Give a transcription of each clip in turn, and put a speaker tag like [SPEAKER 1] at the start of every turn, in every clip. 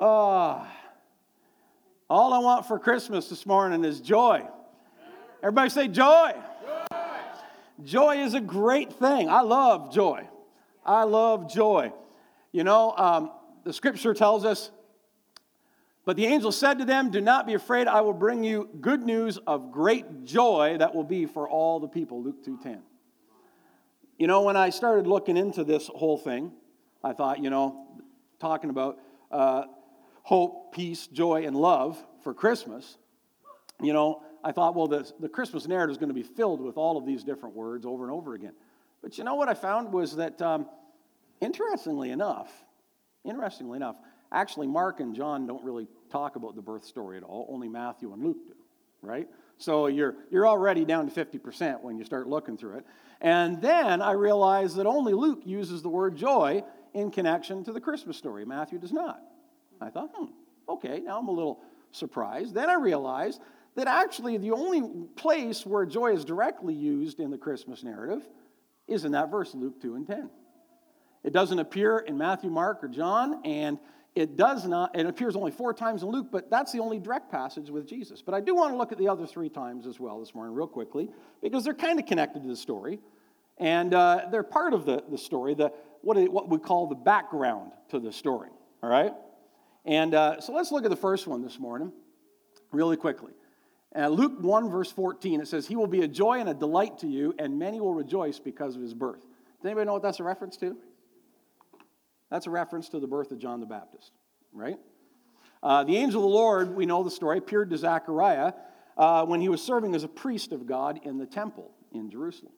[SPEAKER 1] Oh, all I want for Christmas this morning is joy. Everybody say joy. Joy, joy is a great thing. I love joy. I love joy. You know, um, the scripture tells us, but the angel said to them, Do not be afraid, I will bring you good news of great joy that will be for all the people. Luke 2:10. You know, when I started looking into this whole thing, I thought, you know, talking about uh, hope, peace, joy, and love for Christmas, you know, I thought, well, the, the Christmas narrative is going to be filled with all of these different words over and over again. But you know what I found was that, um, interestingly enough, interestingly enough, actually, Mark and John don't really talk about the birth story at all. Only Matthew and Luke do, right? So you're, you're already down to 50% when you start looking through it. And then I realized that only Luke uses the word joy in connection to the Christmas story. Matthew does not. I thought, hmm, okay, now I'm a little surprised. Then I realized that actually the only place where joy is directly used in the Christmas narrative is in that verse, Luke 2 and 10. It doesn't appear in Matthew, Mark, or John, and it does not, it appears only four times in Luke, but that's the only direct passage with Jesus. But I do want to look at the other three times as well this morning, real quickly, because they're kind of connected to the story. And uh, they're part of the, the story, the, what, what we call the background to the story. All right? And uh, so let's look at the first one this morning, really quickly. Uh, Luke 1, verse 14, it says, He will be a joy and a delight to you, and many will rejoice because of his birth. Does anybody know what that's a reference to? That's a reference to the birth of John the Baptist, right? Uh, the angel of the Lord, we know the story, appeared to Zechariah uh, when he was serving as a priest of God in the temple in Jerusalem.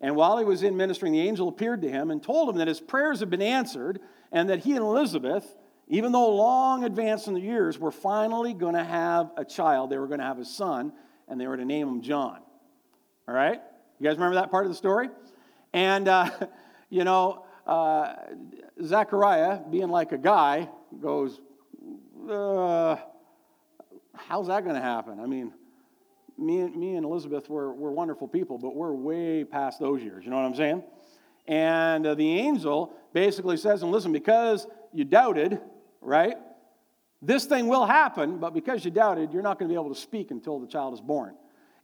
[SPEAKER 1] And while he was in ministering, the angel appeared to him and told him that his prayers had been answered and that he and Elizabeth, even though long advanced in the years, were finally going to have a child. They were going to have a son, and they were to name him John. All right? You guys remember that part of the story? And, uh, you know, uh, Zechariah, being like a guy, goes, uh, How's that going to happen? I mean, me, me and Elizabeth were, were wonderful people, but we're way past those years. You know what I'm saying? And uh, the angel basically says, and listen, because you doubted, right? This thing will happen, but because you doubted, you're not going to be able to speak until the child is born.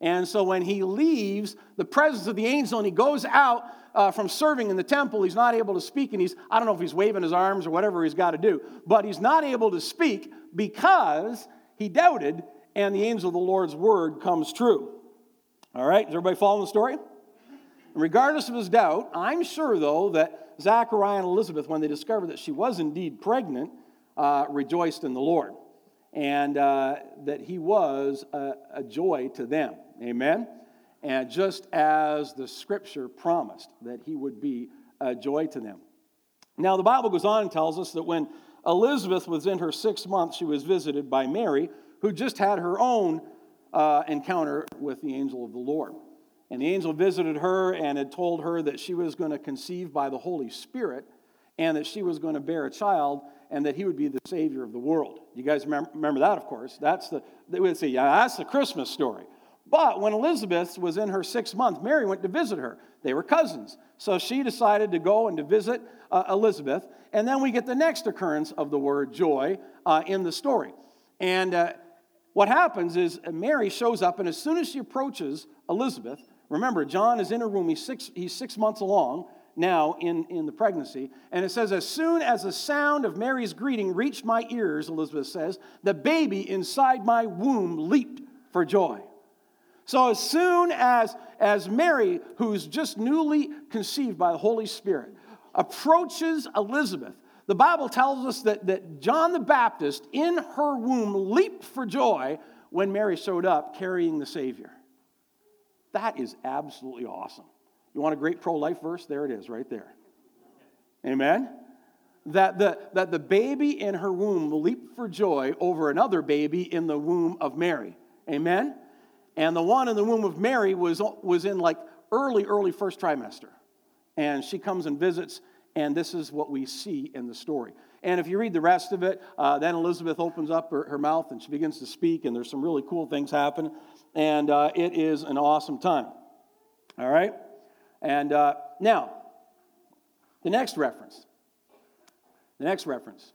[SPEAKER 1] And so when he leaves the presence of the angel and he goes out uh, from serving in the temple, he's not able to speak. And he's, I don't know if he's waving his arms or whatever he's got to do, but he's not able to speak because he doubted and the angel of the Lord's word comes true. All right, is everybody following the story? Regardless of his doubt, I'm sure, though, that Zachariah and Elizabeth, when they discovered that she was indeed pregnant, uh, rejoiced in the Lord and uh, that he was a, a joy to them. Amen? And just as the scripture promised that he would be a joy to them. Now, the Bible goes on and tells us that when Elizabeth was in her sixth month, she was visited by Mary, who just had her own uh, encounter with the angel of the Lord. And the angel visited her and had told her that she was going to conceive by the Holy Spirit and that she was going to bear a child and that he would be the Savior of the world. You guys remember, that, of course. That's the, they would say, yeah, that's the Christmas story. But when Elizabeth was in her sixth month, Mary went to visit her. They were cousins. So she decided to go and to visit uh, Elizabeth. And then we get the next occurrence of the word joy uh, in the story. And uh, what happens is Mary shows up, and as soon as she approaches Elizabeth, remember, John is in her room, he's six, he's six months along now in, in the pregnancy. And it says, As soon as the sound of Mary's greeting reached my ears, Elizabeth says, the baby inside my womb leaped for joy. So as soon as, as Mary, who's just newly conceived by the Holy Spirit, approaches Elizabeth, the Bible tells us that, that John the Baptist in her womb leaped for joy when Mary showed up carrying the Savior. That is absolutely awesome. You want a great pro life verse? There it is, right there. Amen? That the, that the baby in her womb leaped for joy over another baby in the womb of Mary. Amen? And the one in the womb of Mary was, was in like early, early first trimester. And she comes and visits, and this is what we see in the story. And if you read the rest of it, uh, then Elizabeth opens up her, her, mouth and she begins to speak, and there's some really cool things happen. And uh, it is an awesome time. All right? And uh, now, the next reference. The next reference.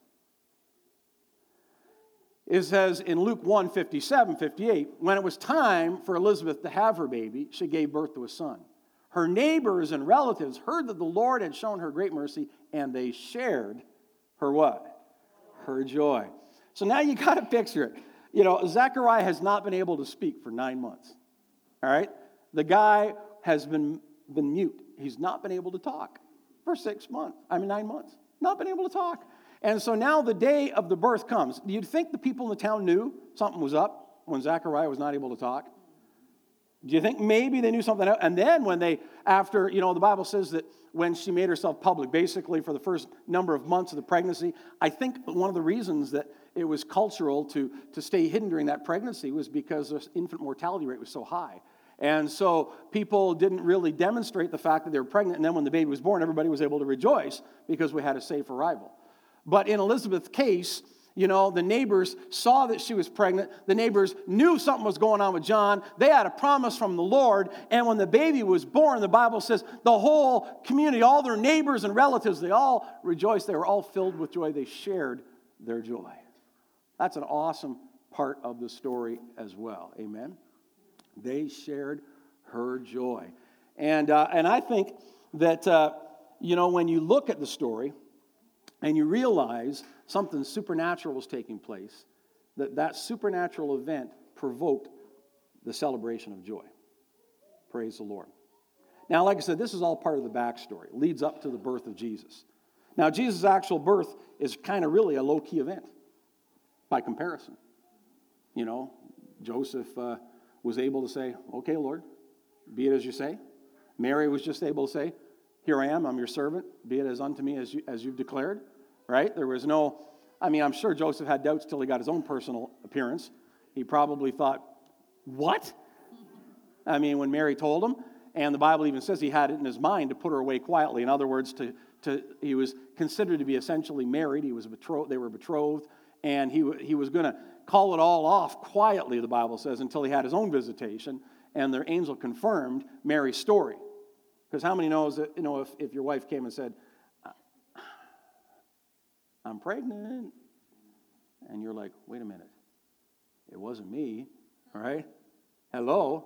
[SPEAKER 1] it says in Luke 1 57, 58, when it was time for Elizabeth to have her baby, she gave birth to a son. Her neighbors and relatives heard that the Lord had shown her great mercy, and they shared her what? Her joy. So now you got to picture it. You know, Zechariah has not been able to speak for nine months. All right? The guy has been, been mute. He's not been able to talk for six months. I mean, nine months. Not been able to talk. And so now the day of the birth comes. Do you think the people in the town knew something was up when Zechariah was not able to talk? Do you think maybe they knew something else? And then when they, after, you know, the Bible says that when she made herself public, basically for the first number of months of the pregnancy, I think one of the reasons that it was cultural to, to stay hidden during that pregnancy was because the infant mortality rate was so high. And so people didn't really demonstrate the fact that they were pregnant. And then when the baby was born, everybody was able to rejoice because we had a safe arrival. But in Elizabeth's case, you know, the neighbors saw that she was pregnant. The neighbors knew something was going on with John. They had a promise from the Lord. And when the baby was born, the Bible says the whole community, all their neighbors and relatives, they all rejoiced. They were all filled with joy. They shared their joy. That's an awesome part of the story as well. Amen. They shared her joy. And, uh, and I think that, uh, you know, when you look at the story, and you realize something supernatural was taking place, that that supernatural event provoked the celebration of joy. Praise the Lord. Now, like I said, this is all part of the backstory, it leads up to the birth of Jesus. Now, Jesus' actual birth is kind of really a low key event by comparison. You know, Joseph uh, was able to say, Okay, Lord, be it as you say. Mary was just able to say, Here I am, I'm your servant, be it as unto me as, you, as you've declared right? There was no, I mean, I'm sure Joseph had doubts till he got his own personal appearance. He probably thought, what? I mean, when Mary told him, and the Bible even says he had it in his mind to put her away quietly. In other words, to, to, he was considered to be essentially married. He was betrothed, they were betrothed, and he, he was going to call it all off quietly, the Bible says, until he had his own visitation, and the angel confirmed Mary's story. Because how many knows that, you know, if, if your wife came and said, I'm pregnant. And you're like, wait a minute. It wasn't me, all right? Hello?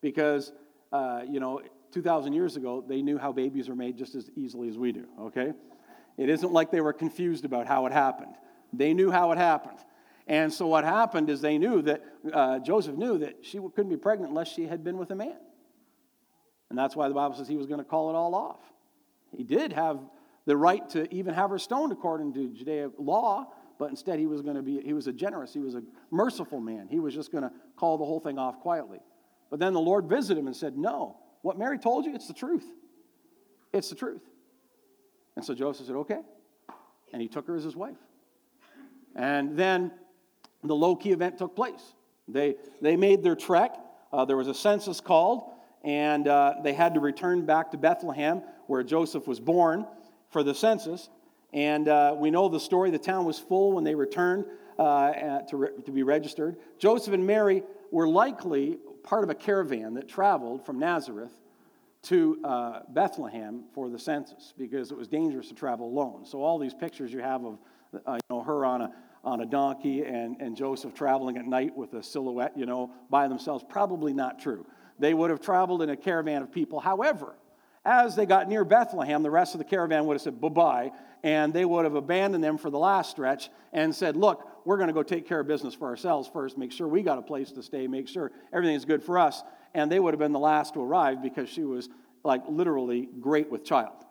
[SPEAKER 1] Because, uh, you know, 2,000 years ago, they knew how babies are made just as easily as we do, okay? It isn't like they were confused about how it happened. They knew how it happened. And so what happened is they knew that, uh, Joseph knew that she couldn't be pregnant unless she had been with a man. And that's why the Bible says he was going to call it all off. He did have the right to even have her stoned according to Judaic law, but instead he was going to be, he was a generous, he was a merciful man. He was just going to call the whole thing off quietly. But then the Lord visited him and said, No, what Mary told you, it's the truth. It's the truth. And so Joseph said, Okay. And he took her as his wife. And then the low key event took place. They, they made their trek. Uh, there was a census called, and uh, they had to return back to Bethlehem, where Joseph was born for the census. And uh, we know the story. The town was full when they returned uh, to, re- to be registered. Joseph and Mary were likely part of a caravan that traveled from Nazareth to uh, Bethlehem for the census because it was dangerous to travel alone. So all these pictures you have of uh, you know, her on a, on a donkey and, and Joseph traveling at night with a silhouette, you know, by themselves, probably not true. They would have traveled in a caravan of people. However, as they got near Bethlehem, the rest of the caravan would have said bye bye, and they would have abandoned them for the last stretch and said, Look, we're going to go take care of business for ourselves first, make sure we got a place to stay, make sure everything's good for us. And they would have been the last to arrive because she was like literally great with child.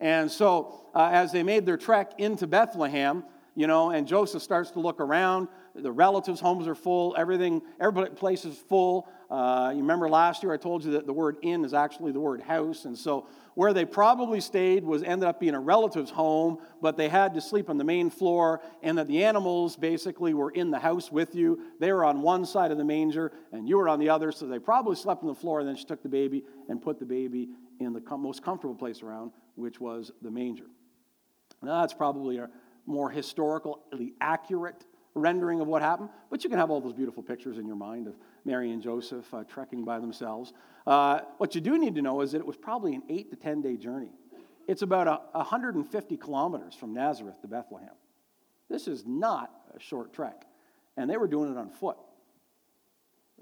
[SPEAKER 1] And so, uh, as they made their trek into Bethlehem, you know, and Joseph starts to look around. The relatives' homes are full. Everything, every place is full. Uh, you remember last year I told you that the word inn is actually the word house. And so where they probably stayed was ended up being a relative's home, but they had to sleep on the main floor, and that the animals basically were in the house with you. They were on one side of the manger, and you were on the other. So they probably slept on the floor, and then she took the baby and put the baby in the most comfortable place around, which was the manger. Now, that's probably a more historically accurate rendering of what happened, but you can have all those beautiful pictures in your mind of Mary and Joseph uh, trekking by themselves. Uh, what you do need to know is that it was probably an eight to 10 day journey. It's about a, 150 kilometers from Nazareth to Bethlehem. This is not a short trek. and they were doing it on foot.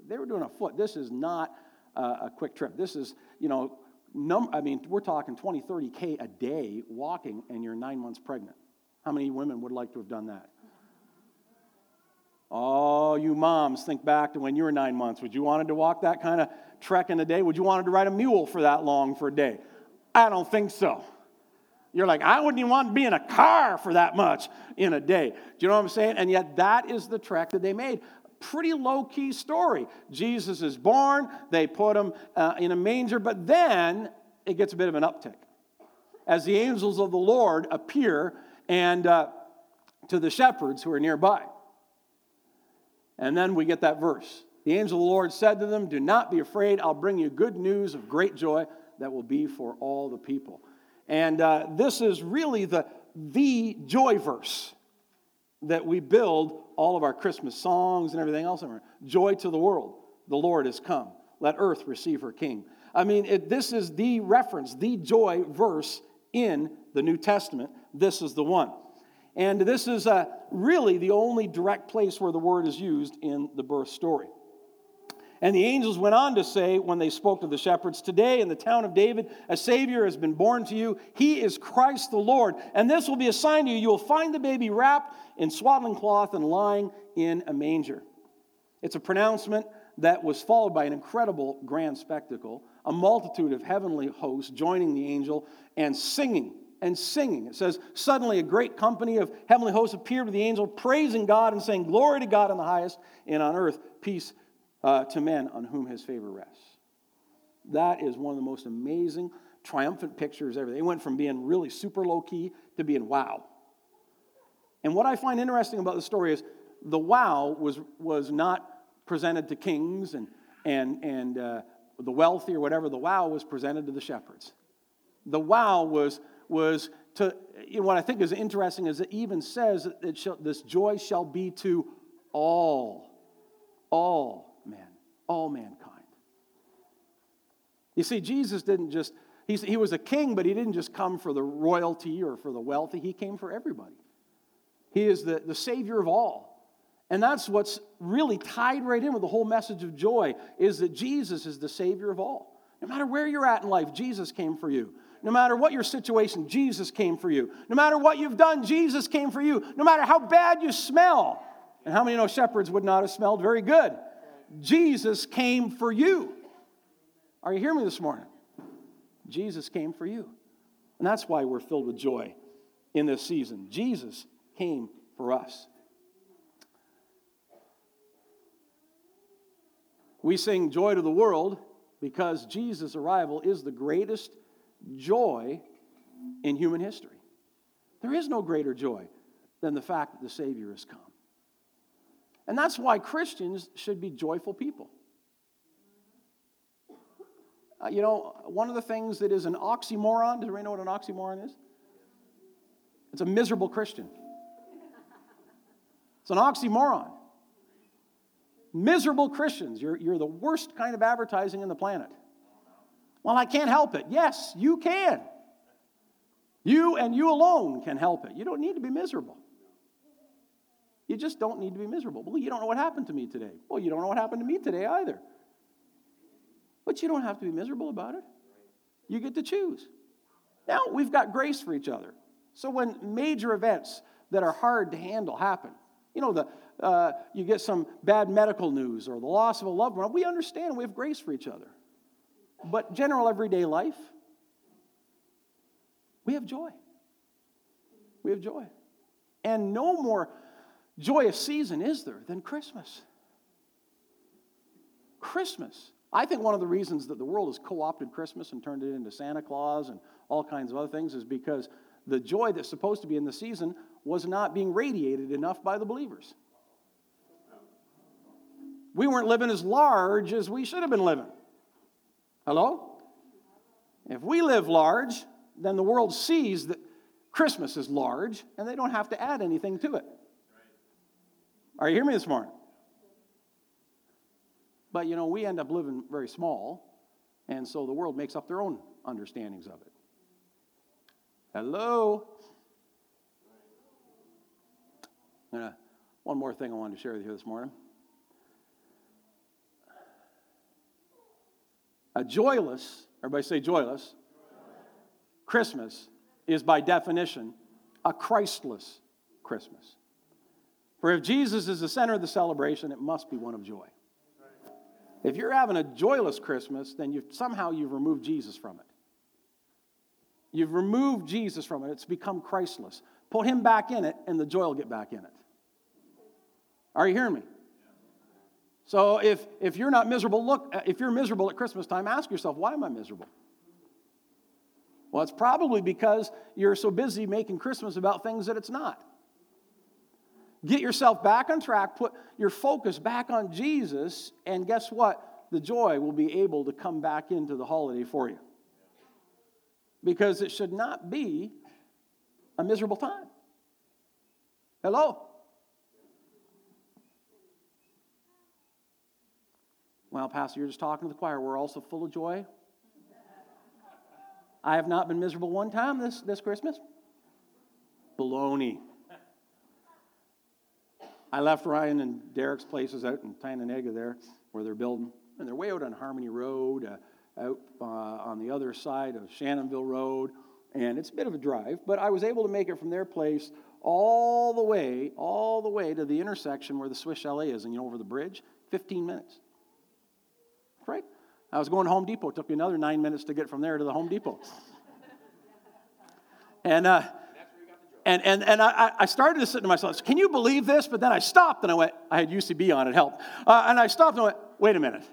[SPEAKER 1] They were doing it on foot. This is not uh, a quick trip. This is, you know, num- I mean, we're talking 20, 30 K a day walking, and you're nine months pregnant. How many women would like to have done that? Oh, you moms, think back to when you were nine months. Would you wanted to walk that kind of trek in a day? Would you wanted to ride a mule for that long for a day? I don't think so. You're like, I wouldn't even want to be in a car for that much in a day. Do you know what I'm saying? And yet, that is the trek that they made. Pretty low key story. Jesus is born, they put him uh, in a manger, but then it gets a bit of an uptick. As the angels of the Lord appear and uh, to the shepherds who are nearby. And then we get that verse. The angel of the Lord said to them, Do not be afraid, I'll bring you good news of great joy that will be for all the people. And uh, this is really the, the joy verse that we build all of our Christmas songs and everything else. around. Joy to the world. The Lord has come. Let earth receive her king. I mean, it, this is the reference, the joy verse in the New Testament. This is the one. And this is uh, really the only direct place where the word is used in the birth story. And the angels went on to say, when they spoke to the shepherds, Today in the town of David, a Savior has been born to you. He is Christ the Lord. And this will be a sign to you. You will find the baby wrapped in swaddling cloth and lying in a manger. It's a pronouncement that was followed by an incredible grand spectacle a multitude of heavenly hosts joining the angel and singing and singing. It says, Suddenly a great company of heavenly hosts appeared with the angel, praising God and saying, Glory to God in the highest, and on earth, peace uh, to men on whom his favor rests. That is one of the most amazing, triumphant pictures ever. They went from being really super low key to being wow. And what I find interesting about the story is the wow was, was not presented to kings and, and, and uh, the wealthy or whatever. The wow was presented to the shepherds. The wow was, was to, you know, what I think is interesting is it even says that it shall, this joy shall be to all, all men, all mankind. You see, Jesus didn't just, he was a king, but he didn't just come for the royalty or for the wealthy, he came for everybody. He is the, the Savior of all. And that's what's really tied right in with the whole message of joy is that Jesus is the Savior of all. No matter where you're at in life, Jesus came for you. No matter what your situation, Jesus came for you. No matter what you've done, Jesus came for you. No matter how bad you smell. And how many know shepherds would not have smelled very good? Jesus came for you. Are you hearing me this morning? Jesus came for you. And that's why we're filled with joy in this season. Jesus came for us. We sing Joy to the World because Jesus' arrival is the greatest joy in human history. There is no greater joy than the fact that the Savior has come. And that's why Christians should be joyful people. Uh, you know, one of the things that is an oxymoron, does anybody know what an oxymoron is? It's a miserable Christian. It's an oxymoron. Miserable Christians, you're, you're the worst kind of advertising in the planet. Well, I can't help it. Yes, you can. You and you alone can help it. You don't need to be miserable. You just don't need to be miserable. Well, you don't know what happened to me today. Well, you don't know what happened to me today either. But you don't have to be miserable about it. You get to choose. Now, we've got grace for each other. So when major events that are hard to handle happen, you know, the, uh, you get some bad medical news or the loss of a loved one, we understand we have grace for each other. But general everyday life, we have joy. We have joy. And no more joyous season is there than Christmas? Christmas. I think one of the reasons that the world has co opted Christmas and turned it into Santa Claus and all kinds of other things is because the joy that's supposed to be in the season was not being radiated enough by the believers. We weren't living as large as we should have been living. Hello? If we live large, then the world sees that Christmas is large and they don't have to add anything to it. Are you hearing me this morning? But you know, we end up living very small, and so the world makes up their own understandings of it. Hello? Going to uh, One more thing I wanted to share with you this morning. A joyless, everybody say joyless, Christmas is by definition a Christless Christmas. For if Jesus is the center of the celebration, it must be one of joy. If you're having a joyless Christmas, then you've, somehow you've removed Jesus from it. You've removed Jesus from it. It's become Christless. Put him back in it, and the joy will get back in it. Are you hearing me? So if, if you're not miserable, look, uh, if you're miserable at Christmas time, ask yourself, why am I miserable? Well, it's probably because you're so busy making Christmas about things that it's not. Get yourself back on track, put your focus back on Jesus, and guess what? The joy will be able to come back into the holiday for you. Because it should not be a miserable time. Hello? Well, Pastor, you're just talking to the choir. We're also full of joy. I have not been miserable one time this, this Christmas. Baloney. I left Ryan and Derek's places out in Tyendinaga there where they're building, and they're way out on Harmony Road, uh, out uh, on the other side of Shannonville Road, and it's a bit of a drive, but I was able to make it from their place all the way, all the way to the intersection where the Swiss Chalet is, and you know, over the bridge, 15 minutes. Right? I was going Home Depot. It took me another nine minutes to get from there to the Home Depot. And, uh, and, and, and I, I started to sit to myself, can you believe this? But then I stopped and I went, I had UCB on, it helped. Uh, and I stopped and went, wait a minute.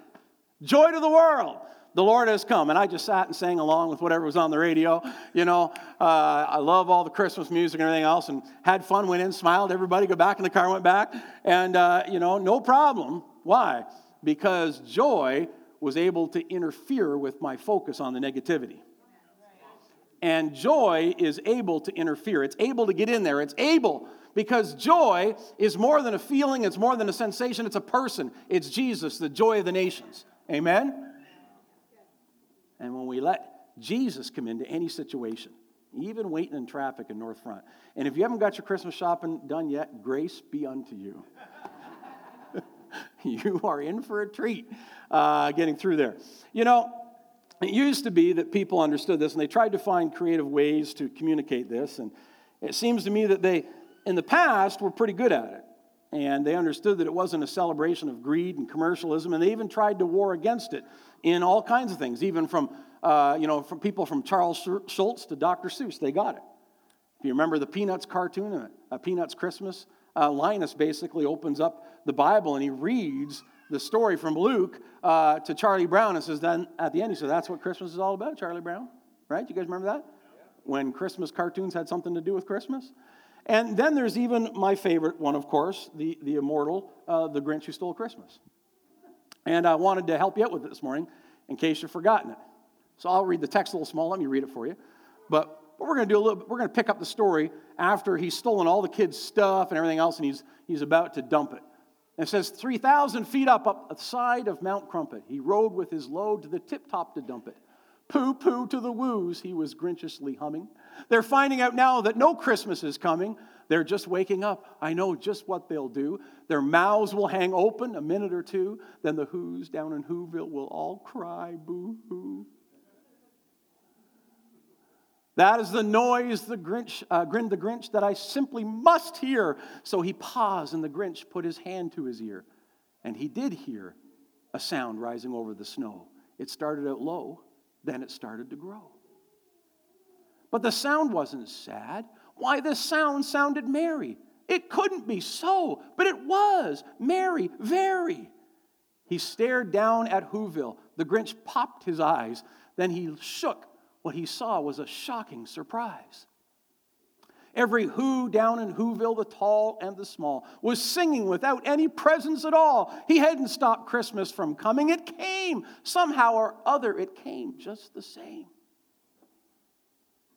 [SPEAKER 1] Joy to the world. The Lord has come. And I just sat and sang along with whatever was on the radio. You know, uh, I love all the Christmas music and everything else and had fun, went in, smiled, everybody, go back in the car, went back. And, uh, you know, no problem. Why? Because joy was able to interfere with my focus on the negativity. And joy is able to interfere. It's able to get in there. It's able because joy is more than a feeling, it's more than a sensation, it's a person. It's Jesus, the joy of the nations. Amen? And when we let Jesus come into any situation, even waiting in traffic in North Front, and if you haven't got your Christmas shopping done yet, grace be unto you. you are in for a treat uh, getting through there. You know, it used to be that people understood this and they tried to find creative ways to communicate this. And it seems to me that they, in the past, were pretty good at it. And they understood that it wasn't a celebration of greed and commercialism, and they even tried to war against it in all kinds of things, even from, uh, you know, from people from Charles Schulz to Dr. Seuss. They got it. If you remember the Peanuts cartoon, a uh, Peanuts Christmas, uh, Linus basically opens up the Bible and he reads the story from Luke uh, to Charlie Brown and says, then at the end, he says, That's what Christmas is all about, Charlie Brown. Right? You guys remember that? When Christmas cartoons had something to do with Christmas? And then there's even my favorite one, of course, the, the immortal, uh, The Grinch Who Stole Christmas. And I wanted to help you out with it this morning in case you've forgotten it. So I'll read the text a little small. Let me read it for you. But but we're going to do a little we're going to pick up the story after he's stolen all the kids' stuff and everything else, and he's, he's about to dump it. And it says, 3,000 feet up, up the side of Mount Crumpet, he rode with his load to the tip top to dump it. Pooh, pooh to the Whos, he was grinchiously humming. They're finding out now that no Christmas is coming. They're just waking up. I know just what they'll do. Their mouths will hang open a minute or two. Then the Who's down in Whoville will all cry, boo hoo. That is the noise, the Grinch, uh, grinned the Grinch, that I simply must hear. So he paused, and the Grinch put his hand to his ear. And he did hear a sound rising over the snow. It started out low, then it started to grow. But the sound wasn't sad. Why, the sound sounded merry. It couldn't be so, but it was merry, very. He stared down at Whoville. The Grinch popped his eyes. Then he shook what he saw was a shocking surprise. Every who down in Whoville, the tall and the small, was singing without any presents at all. He hadn't stopped Christmas from coming. It came. Somehow or other, it came just the same.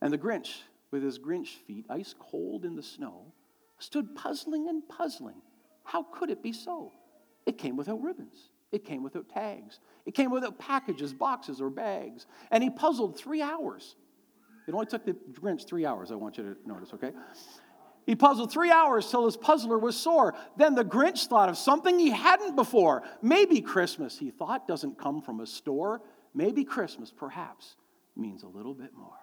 [SPEAKER 1] And the Grinch, with his Grinch feet ice cold in the snow, stood puzzling and puzzling. How could it be so? It came without ribbons. It came without tags. It came without packages, boxes, or bags. And he puzzled three hours. It only took the Grinch three hours, I want you to notice, okay? He puzzled three hours till his puzzler was sore. Then the Grinch thought of something he hadn't before. Maybe Christmas, he thought, doesn't come from a store. Maybe Christmas, perhaps, means a little bit more.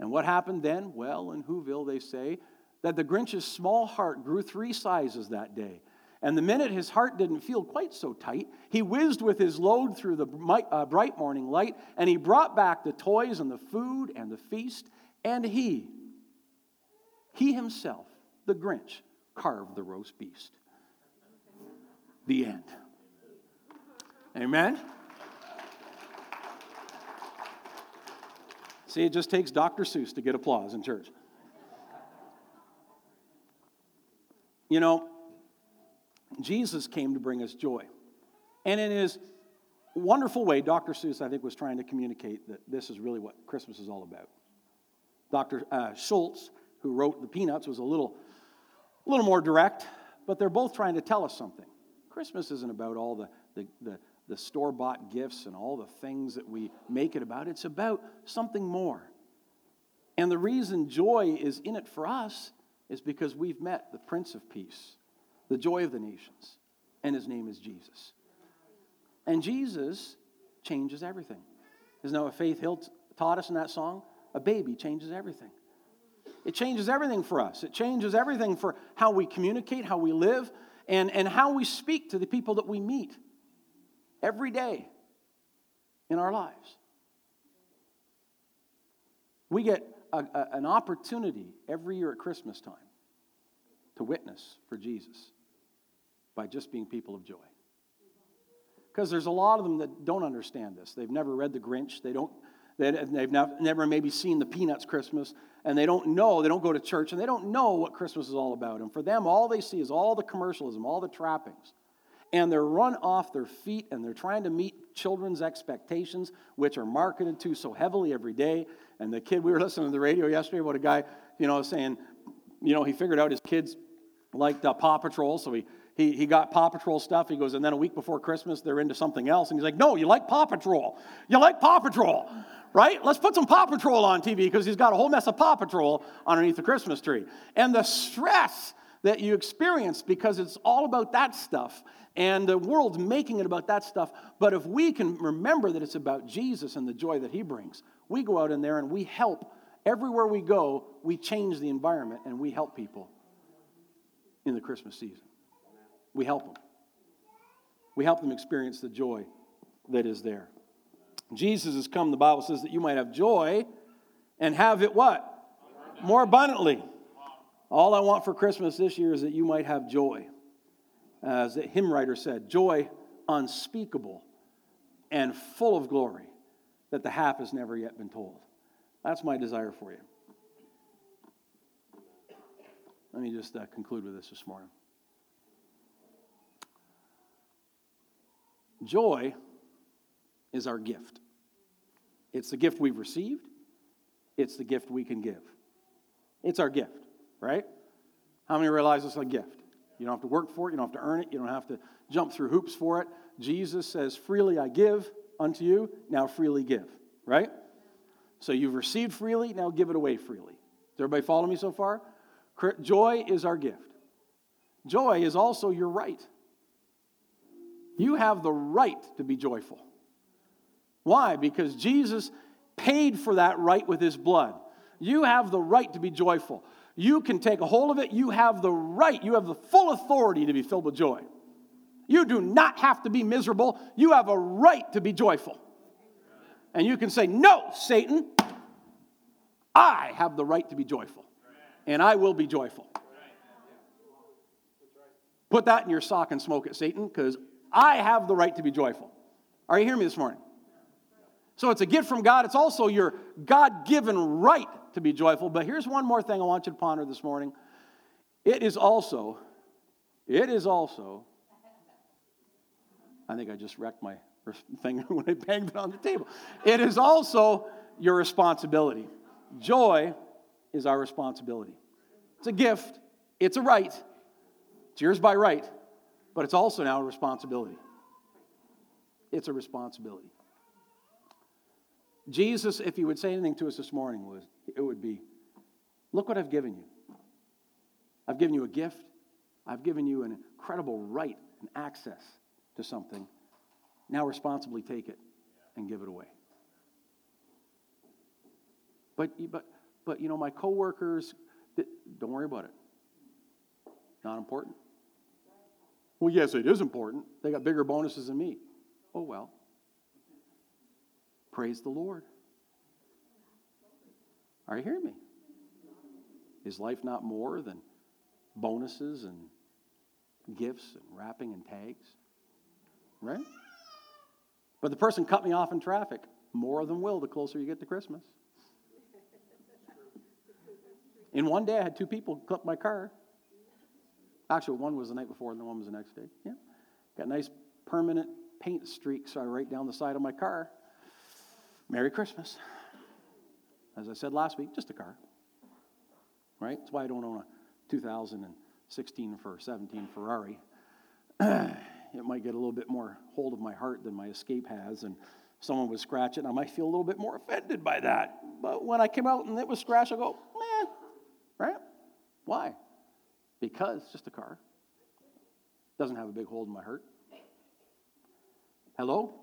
[SPEAKER 1] And what happened then? Well, in Whoville, they say that the Grinch's small heart grew three sizes that day. And the minute his heart didn't feel quite so tight, he whizzed with his load through the uh, bright morning light, and he brought back the toys and the food and the feast, and he, he himself, the Grinch, carved the roast beast. The end. Amen? See, it just takes Dr. Seuss to get applause in church. You know, Jesus came to bring us joy. And in his wonderful way, Dr. Seuss, I think, was trying to communicate that this is really what Christmas is all about. Dr. Uh, Schulz, who wrote The Peanuts, was a little, a little more direct, but they're both trying to tell us something. Christmas isn't about all the, the, the, the store bought gifts and all the things that we make it about, it's about something more. And the reason joy is in it for us is because we've met the Prince of Peace the joy of the nations, and his name is Jesus. And Jesus changes everything. Isn't that what Faith Hill taught us in that song? A baby changes everything. It changes everything for us. It changes everything for how we communicate, how we live, and, and how we speak to the people that we meet every day in our lives. We get a, a, an opportunity every year at Christmas time to witness for Jesus by just being people of joy. Because there's a lot of them that don't understand this. They've never read The Grinch. They don't, they've never maybe seen the Peanuts Christmas, and they don't know, they don't go to church, and they don't know what Christmas is all about. And for them, all they see is all the commercialism, all the trappings. And they're run off their feet, and they're trying to meet children's expectations, which are marketed to so heavily every day. And the kid, we were listening to the radio yesterday about a guy, you know, saying, you know, he figured out his kids liked uh, Paw Patrol, so he he, he got Paw Patrol stuff. He goes, and then a week before Christmas, they're into something else. And he's like, no, you like Paw Patrol. You like Paw Patrol, right? Let's put some Paw Patrol on TV because he's got a whole mess of Paw Patrol underneath the Christmas tree. And the stress that you experience because it's all about that stuff and the world's making it about that stuff. But if we can remember that it's about Jesus and the joy that he brings, we go out in there and we help. Everywhere we go, we change the environment and we help people in the Christmas season. We help them. We help them experience the joy that is there. Jesus has come, the Bible says, that you might have joy and have it what? More abundantly. All I want for Christmas this year is that you might have joy. As the hymn writer said, joy unspeakable and full of glory that the half has never yet been told. That's my desire for you. Let me just uh, conclude with this this morning. Joy is our gift. It's the gift we've received, it's the gift we can give. It's our gift, right? How many realize it's a gift? You don't have to work for it, you don't have to earn it, you don't have to jump through hoops for it. Jesus says, Freely I give unto you, now freely give, right? So you've received freely, now give it away freely. Does everybody follow me so far? Joy is our gift. Joy is also your right. You have the right to be joyful. Why? Because Jesus paid for that right with his blood. You have the right to be joyful. You can take a hold of it. You have the right, you have the full authority to be filled with joy. You do not have to be miserable. You have a right to be joyful. And you can say, No, Satan, I have the right to be joyful. And I will be joyful. Put that in your sock and smoke it, Satan, because I have the right to be joyful. Are you hearing me this morning? So it's a gift from God. It's also your God given right to be joyful. But here's one more thing I want you to ponder this morning. It is also, it is also, I think I just wrecked my finger when I banged it on the table. It is also your responsibility. Joy is our responsibility. It's a gift, it's a right, it's yours by right but it's also now a responsibility. It's a responsibility. Jesus, if he would say anything to us this morning, was it would be, Look what I've given you. I've given you a gift. I've given you an incredible right and access to something. Now responsibly take it and give it away. But, but, but you know, my coworkers, don't worry about it. Not important. Well, yes, it is important. They got bigger bonuses than me. Oh, well. Praise the Lord. Are you hearing me? Is life not more than bonuses and gifts and wrapping and tags? Right? But the person cut me off in traffic more than will the closer you get to Christmas. In one day, I had two people clip my car. Actually, one was the night before, and the one was the next day. Yeah. Got nice permanent paint streaks I right down the side of my car. Merry Christmas. As I said last week, just a car. Right? That's why I don't own a 2016 for 17 Ferrari. it might get a little bit more hold of my heart than my escape has, and someone would scratch it, and I might feel a little bit more offended by that. But when I came out and it was scratched, I go, man, right? Why? Because it's just a car. Doesn't have a big hold in my heart. Hello?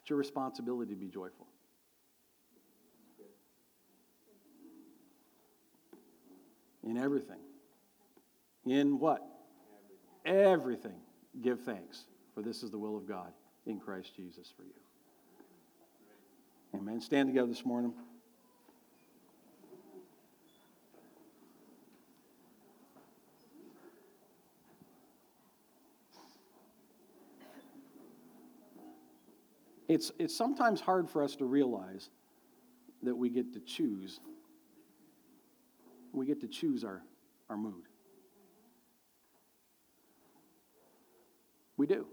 [SPEAKER 1] It's your responsibility to be joyful. In everything. In what? Everything. everything. Give thanks, for this is the will of God in Christ Jesus for you. Amen. Stand together this morning. It's, it's sometimes hard for us to realize that we get to choose. We get to choose our, our mood. We do.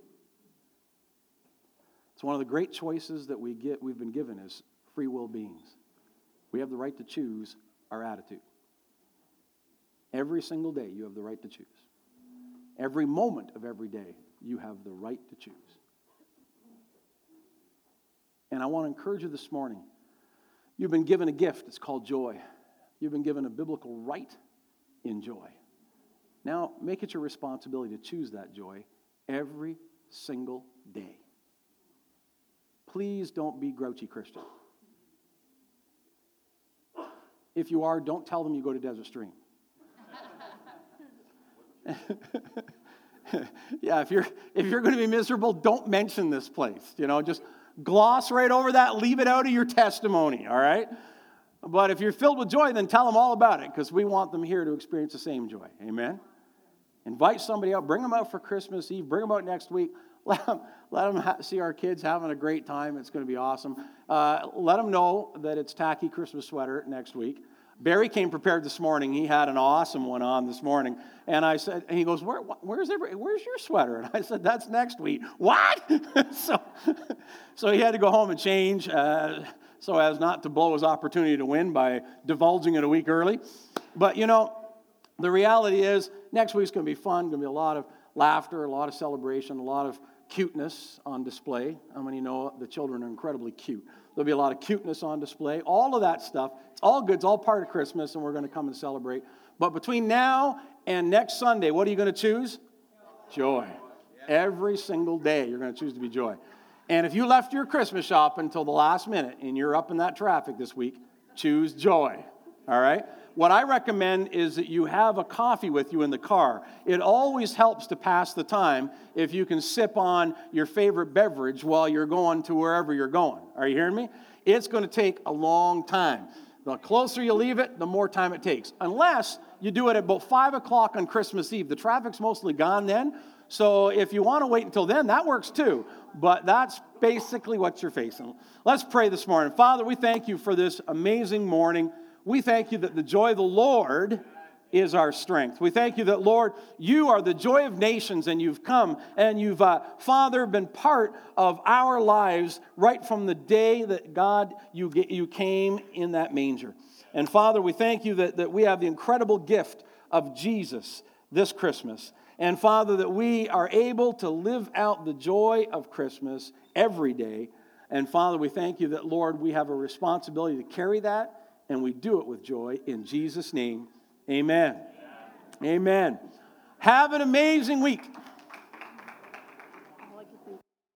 [SPEAKER 1] It's one of the great choices that we get, we've been given as free will beings. We have the right to choose our attitude. Every single day, you have the right to choose. Every moment of every day, you have the right to choose. And I want to encourage you this morning. You've been given a gift, it's called joy. You've been given a biblical right in joy. Now, make it your responsibility to choose that joy every single day. Please don't be grouchy Christian. If you are, don't tell them you go to Desert Stream. yeah, if you're if you're going to be miserable, don't mention this place. You know, just gloss right over that, leave it out of your testimony, all right? But if you're filled with joy, then tell them all about it because we want them here to experience the same joy. Amen? Invite somebody out, bring them out for Christmas Eve, bring them out next week. Let them, let them ha- see our kids having a great time. It's going to be awesome. Uh, let them know that it's tacky Christmas sweater next week. Barry came prepared this morning. He had an awesome one on this morning. And I said, and he goes, Where, where's, every, where's your sweater? And I said, That's next week. What? so, so he had to go home and change uh, so as not to blow his opportunity to win by divulging it a week early. But you know, the reality is, next week's going to be fun, going to be a lot of laughter, a lot of celebration, a lot of cuteness on display. How many know the children are incredibly cute? There'll be a lot of cuteness on display. All of that stuff. It's all good. It's all part of Christmas, and we're going to come and celebrate. But between now and next Sunday, what are you going to choose? Joy. Every single day, you're going to choose to be joy. And if you left your Christmas shop until the last minute and you're up in that traffic this week, choose joy. All right? What I recommend is that you have a coffee with you in the car. It always helps to pass the time if you can sip on your favorite beverage while you're going to wherever you're going. Are you hearing me? It's going to take a long time. The closer you leave it, the more time it takes. Unless you do it at about 5 o'clock on Christmas Eve. The traffic's mostly gone then. So if you want to wait until then, that works too. But that's basically what you're facing. Let's pray this morning. Father, we thank you for this amazing morning we thank you that the joy of the Lord is our strength. We thank you that, Lord, you are the joy of nations and you've come and you've, uh, Father, been part of our lives right from the day that God, you, you came in that manger. And Father, we thank you that, that we have the incredible gift of Jesus this Christmas. And Father, that we are able to live out the joy of Christmas every day. And Father, we thank you that, Lord, we have a responsibility to carry that and we do it with joy. In Jesus' name, amen. Amen. Have an amazing week.